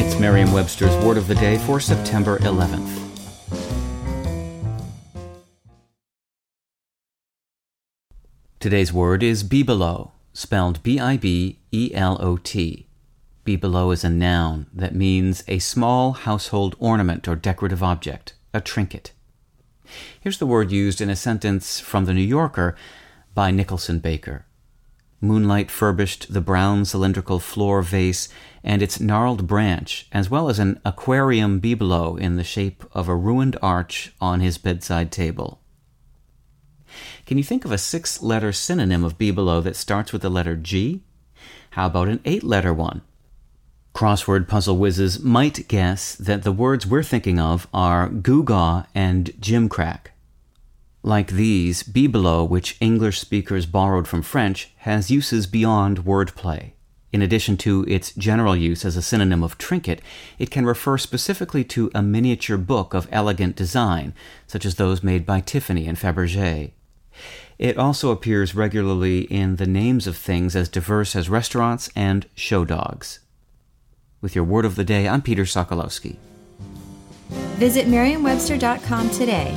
It's Merriam Webster's Word of the Day for September 11th. Today's word is bibelot, spelled B I B E L O T. Bibelot is a noun that means a small household ornament or decorative object, a trinket. Here's the word used in a sentence from The New Yorker by Nicholson Baker. Moonlight furbished the brown cylindrical floor vase and its gnarled branch, as well as an aquarium bibelot in the shape of a ruined arch on his bedside table. Can you think of a six letter synonym of bibelot that starts with the letter G? How about an eight letter one? Crossword puzzle whizzes might guess that the words we're thinking of are gewgaw and gimcrack. Like these, bibelot, which English speakers borrowed from French, has uses beyond wordplay. In addition to its general use as a synonym of trinket, it can refer specifically to a miniature book of elegant design, such as those made by Tiffany and Fabergé. It also appears regularly in the names of things as diverse as restaurants and show dogs. With your word of the day, I'm Peter Sokolowski. Visit merriam-webster.com today